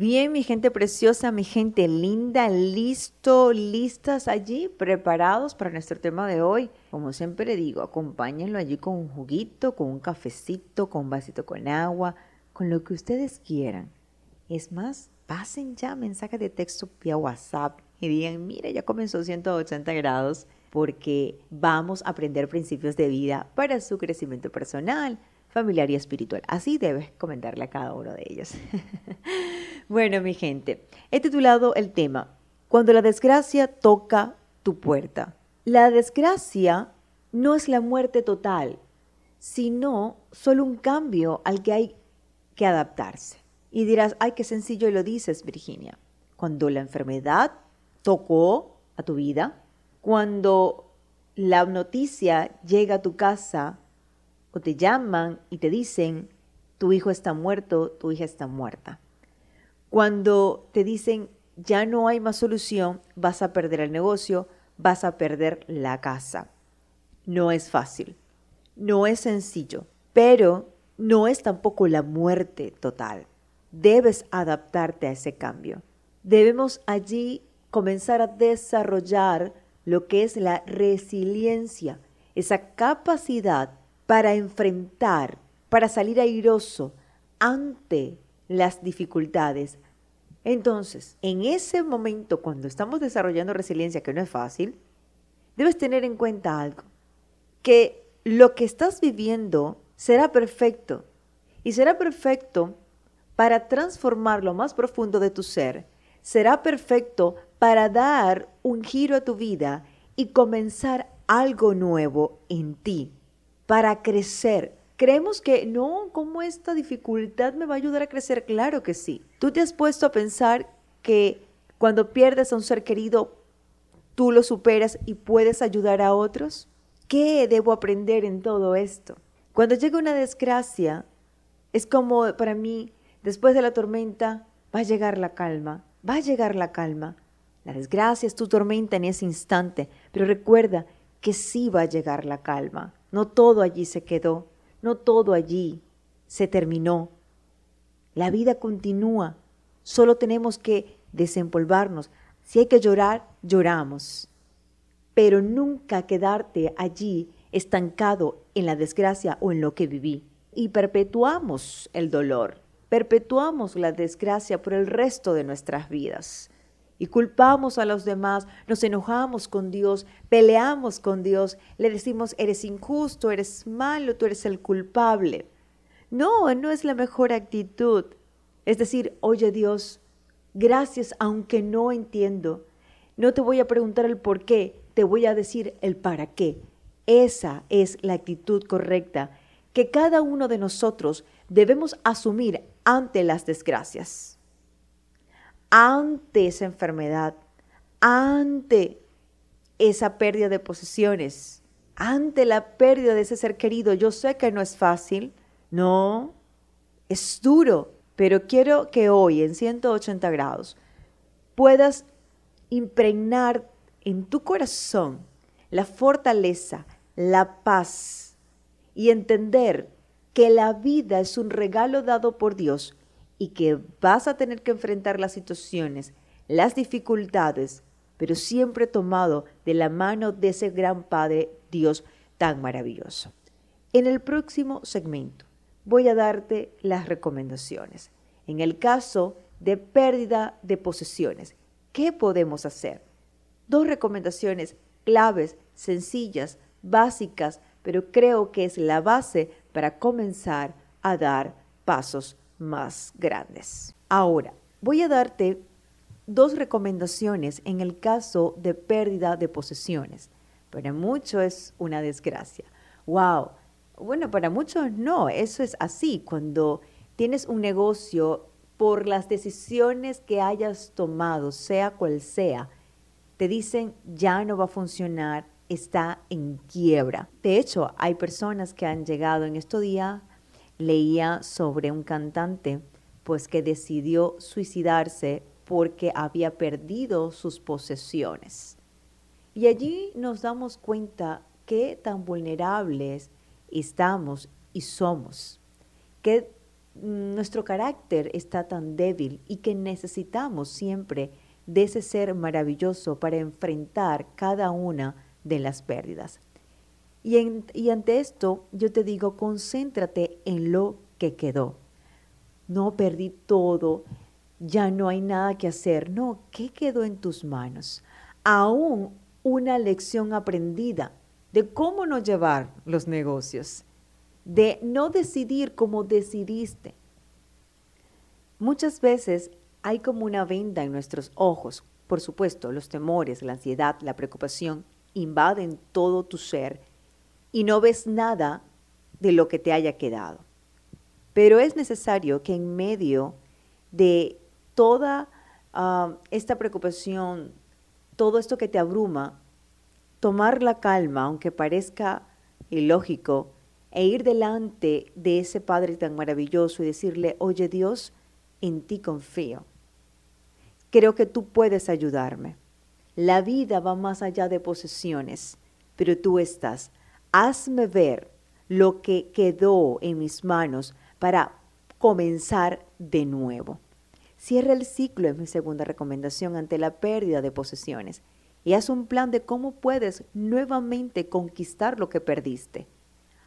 Bien, mi gente preciosa, mi gente linda, listo, listas allí, preparados para nuestro tema de hoy. Como siempre digo, acompáñenlo allí con un juguito, con un cafecito, con un vasito con agua, con lo que ustedes quieran. Es más, pasen ya mensajes de texto vía WhatsApp y digan, mira, ya comenzó 180 grados porque vamos a aprender principios de vida para su crecimiento personal, familiar y espiritual. Así debes comentarle a cada uno de ellos. bueno, mi gente, he titulado el tema, Cuando la desgracia toca tu puerta. La desgracia no es la muerte total, sino solo un cambio al que hay que adaptarse. Y dirás, ay, qué sencillo lo dices, Virginia. Cuando la enfermedad tocó a tu vida, cuando la noticia llega a tu casa te llaman y te dicen, tu hijo está muerto, tu hija está muerta. Cuando te dicen, ya no hay más solución, vas a perder el negocio, vas a perder la casa. No es fácil, no es sencillo, pero no es tampoco la muerte total. Debes adaptarte a ese cambio. Debemos allí comenzar a desarrollar lo que es la resiliencia, esa capacidad para enfrentar, para salir airoso ante las dificultades. Entonces, en ese momento, cuando estamos desarrollando resiliencia, que no es fácil, debes tener en cuenta algo, que lo que estás viviendo será perfecto y será perfecto para transformar lo más profundo de tu ser, será perfecto para dar un giro a tu vida y comenzar algo nuevo en ti, para crecer. Creemos que no, ¿cómo esta dificultad me va a ayudar a crecer? Claro que sí. ¿Tú te has puesto a pensar que cuando pierdes a un ser querido, tú lo superas y puedes ayudar a otros? ¿Qué debo aprender en todo esto? Cuando llega una desgracia, es como para mí, después de la tormenta, va a llegar la calma, va a llegar la calma. La desgracia es tu tormenta en ese instante, pero recuerda que sí va a llegar la calma. No todo allí se quedó, no todo allí se terminó. La vida continúa, solo tenemos que desempolvarnos. Si hay que llorar, lloramos. Pero nunca quedarte allí estancado en la desgracia o en lo que viví. Y perpetuamos el dolor, perpetuamos la desgracia por el resto de nuestras vidas y culpamos a los demás, nos enojamos con Dios, peleamos con Dios, le decimos, eres injusto, eres malo, tú eres el culpable. No, no es la mejor actitud. Es decir, oye Dios, gracias aunque no entiendo. No te voy a preguntar el por qué, te voy a decir el para qué. Esa es la actitud correcta que cada uno de nosotros debemos asumir ante las desgracias ante esa enfermedad, ante esa pérdida de posesiones, ante la pérdida de ese ser querido. Yo sé que no es fácil, no, es duro, pero quiero que hoy en 180 grados puedas impregnar en tu corazón la fortaleza, la paz y entender que la vida es un regalo dado por Dios y que vas a tener que enfrentar las situaciones, las dificultades, pero siempre tomado de la mano de ese gran Padre Dios tan maravilloso. En el próximo segmento voy a darte las recomendaciones. En el caso de pérdida de posesiones, ¿qué podemos hacer? Dos recomendaciones claves, sencillas, básicas, pero creo que es la base para comenzar a dar pasos más grandes. Ahora, voy a darte dos recomendaciones en el caso de pérdida de posesiones. Para muchos es una desgracia. ¡Wow! Bueno, para muchos no, eso es así. Cuando tienes un negocio, por las decisiones que hayas tomado, sea cual sea, te dicen ya no va a funcionar, está en quiebra. De hecho, hay personas que han llegado en estos días leía sobre un cantante pues que decidió suicidarse porque había perdido sus posesiones. Y allí nos damos cuenta qué tan vulnerables estamos y somos, qué nuestro carácter está tan débil y que necesitamos siempre de ese ser maravilloso para enfrentar cada una de las pérdidas. Y, ante esto yo te digo, concéntrate en lo que quedó. No perdí todo, ya no hay nada que hacer. No, ¿qué quedó en tus manos? Aún una lección aprendida de cómo no llevar los negocios, de no decidir como decidiste. Muchas veces hay como una venda en nuestros ojos. Por supuesto, los temores, la ansiedad, la preocupación invaden todo tu ser y no ves nada de lo que te haya quedado. Pero es necesario que en medio de toda ah, esta preocupación, todo esto que te abruma, tomar la calma, aunque parezca ilógico, e ir delante de ese Padre tan maravilloso y decirle, oye Dios, en ti confío. Creo que tú puedes ayudarme. La vida va más allá de posesiones, pero tú estás. Hazme ver lo que quedó en mis manos para comenzar de nuevo. Cierra el ciclo, es mi segunda recomendación ante la pérdida de posesiones. Y haz un plan de cómo puedes nuevamente conquistar lo que perdiste.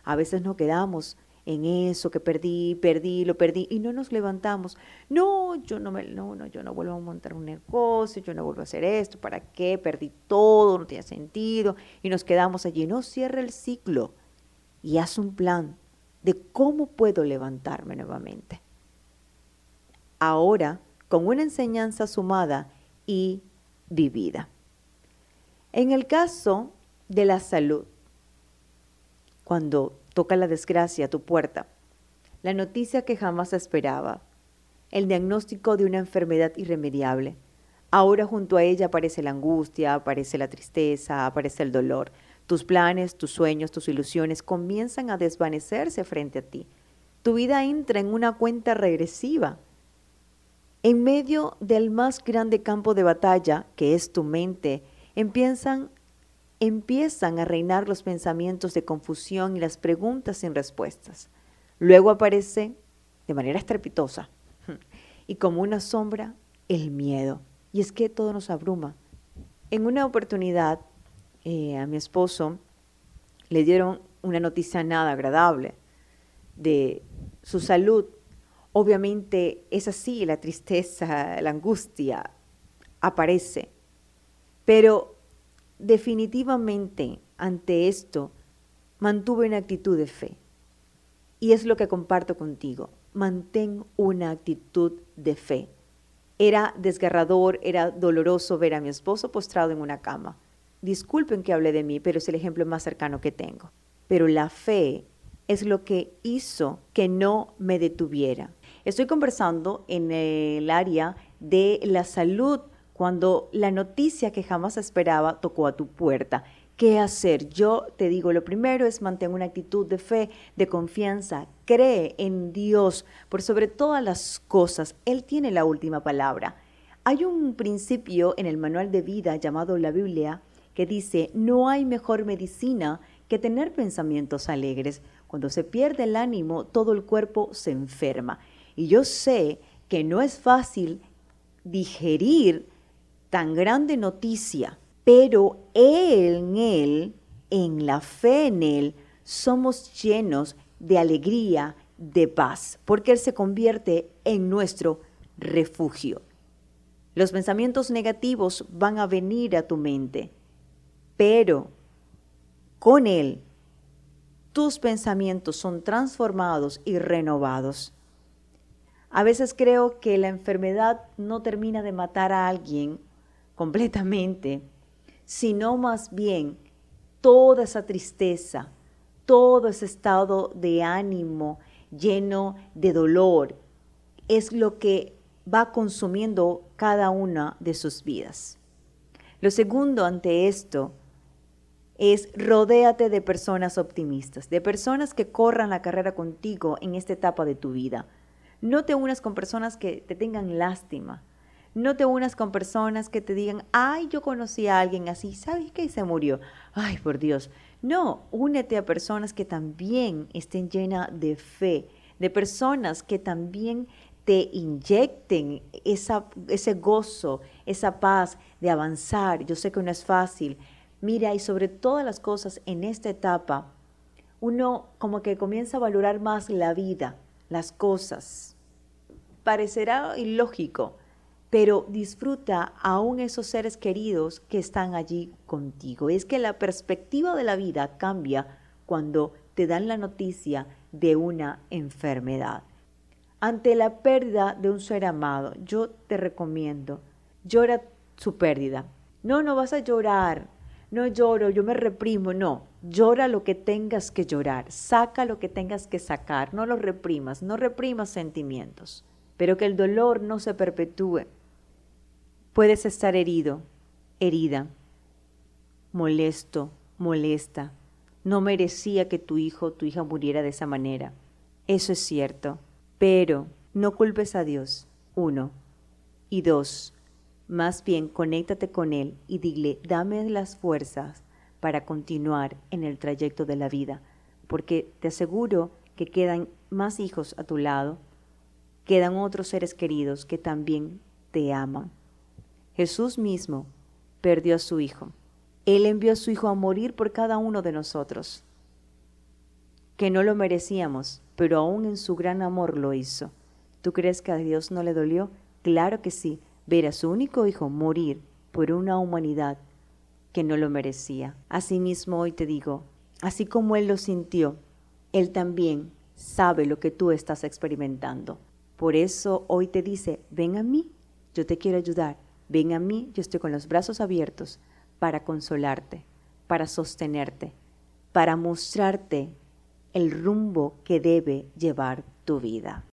A veces nos quedamos en eso que perdí, perdí, lo perdí y no nos levantamos. No, yo no me no, no, yo no vuelvo a montar un negocio, yo no vuelvo a hacer esto, ¿para qué? Perdí todo, no tiene sentido y nos quedamos allí. No cierra el ciclo y haz un plan de cómo puedo levantarme nuevamente ahora con una enseñanza sumada y vivida. En el caso de la salud, cuando toca la desgracia a tu puerta, la noticia que jamás esperaba, el diagnóstico de una enfermedad irremediable, ahora junto a ella aparece la angustia, aparece la tristeza, aparece el dolor. Tus planes, tus sueños, tus ilusiones comienzan a desvanecerse frente a ti. Tu vida entra en una cuenta regresiva en medio del más grande campo de batalla, que es tu mente, empiezan, empiezan a reinar los pensamientos de confusión y las preguntas sin respuestas. Luego aparece, de manera estrepitosa, y como una sombra, el miedo. Y es que todo nos abruma. En una oportunidad, eh, a mi esposo le dieron una noticia nada agradable de su salud Obviamente es así, la tristeza, la angustia aparece, pero definitivamente ante esto mantuve una actitud de fe. Y es lo que comparto contigo. Mantén una actitud de fe. Era desgarrador, era doloroso ver a mi esposo postrado en una cama. Disculpen que hable de mí, pero es el ejemplo más cercano que tengo. Pero la fe es lo que hizo que no me detuviera, Estoy conversando en el área de la salud cuando la noticia que jamás esperaba tocó a tu puerta. ¿Qué hacer? Yo te digo, lo primero es mantener una actitud de fe, de confianza. Cree en Dios por sobre todas las cosas. Él tiene la última palabra. Hay un principio en el manual de vida llamado la Biblia que dice, no hay mejor medicina que tener pensamientos alegres. Cuando se pierde el ánimo, todo el cuerpo se enferma. Y yo sé que no es fácil digerir tan grande noticia, pero en Él, en la fe en Él, somos llenos de alegría, de paz, porque Él se convierte en nuestro refugio. Los pensamientos negativos van a venir a tu mente, pero con Él tus pensamientos son transformados y renovados. A veces creo que la enfermedad no termina de matar a alguien completamente, sino más bien toda esa tristeza, todo ese estado de ánimo lleno de dolor, es lo que va consumiendo cada una de sus vidas. Lo segundo ante esto es rodéate de personas optimistas, de personas que corran la carrera contigo en esta etapa de tu vida no te unas con personas que te tengan lástima. No te unas con personas que te digan, ay, yo conocí a alguien así, ¿sabes qué? Se murió. Ay, por Dios. No, únete a personas que también estén llenas de fe, de personas que también te inyecten ese gozo, esa paz de avanzar. Yo sé que no es fácil. Mira, y sobre todas las cosas en esta etapa, uno como que comienza a valorar más la vida, las cosas. Parecerá ilógico, pero disfruta aún esos seres queridos que están allí contigo. Es que la perspectiva de la vida cambia cuando te dan la noticia de una enfermedad. Ante la pérdida de un ser amado, yo te recomiendo, llora su pérdida. No, no vas a llorar. No lloro, yo me reprimo. No, llora lo que tengas que llorar. Saca lo que tengas que sacar. No lo reprimas. No reprimas sentimientos. Pero que el dolor no se perpetúe. Puedes estar herido, herida, molesto, molesta. No merecía que tu hijo o tu hija muriera de esa manera. Eso es cierto. Pero no culpes a Dios. Uno. Y dos. Más bien conéctate con Él y dile, dame las fuerzas para continuar en el trayecto de la vida. Porque te aseguro que quedan más hijos a tu lado, quedan otros seres queridos que también te aman. Jesús mismo perdió a su Hijo. Él envió a su Hijo a morir por cada uno de nosotros, que no lo merecíamos, pero aún en su gran amor lo hizo. ¿Tú crees que a Dios no le dolió? Claro que sí, ver a su único Hijo morir por una humanidad que no lo merecía. Asimismo hoy te digo, así como Él lo sintió, Él también sabe lo que tú estás experimentando. Por eso hoy te dice, ven a mí, yo te quiero ayudar Ven a mí, yo estoy con los brazos abiertos para consolarte, para sostenerte, para mostrarte el rumbo que debe llevar tu vida.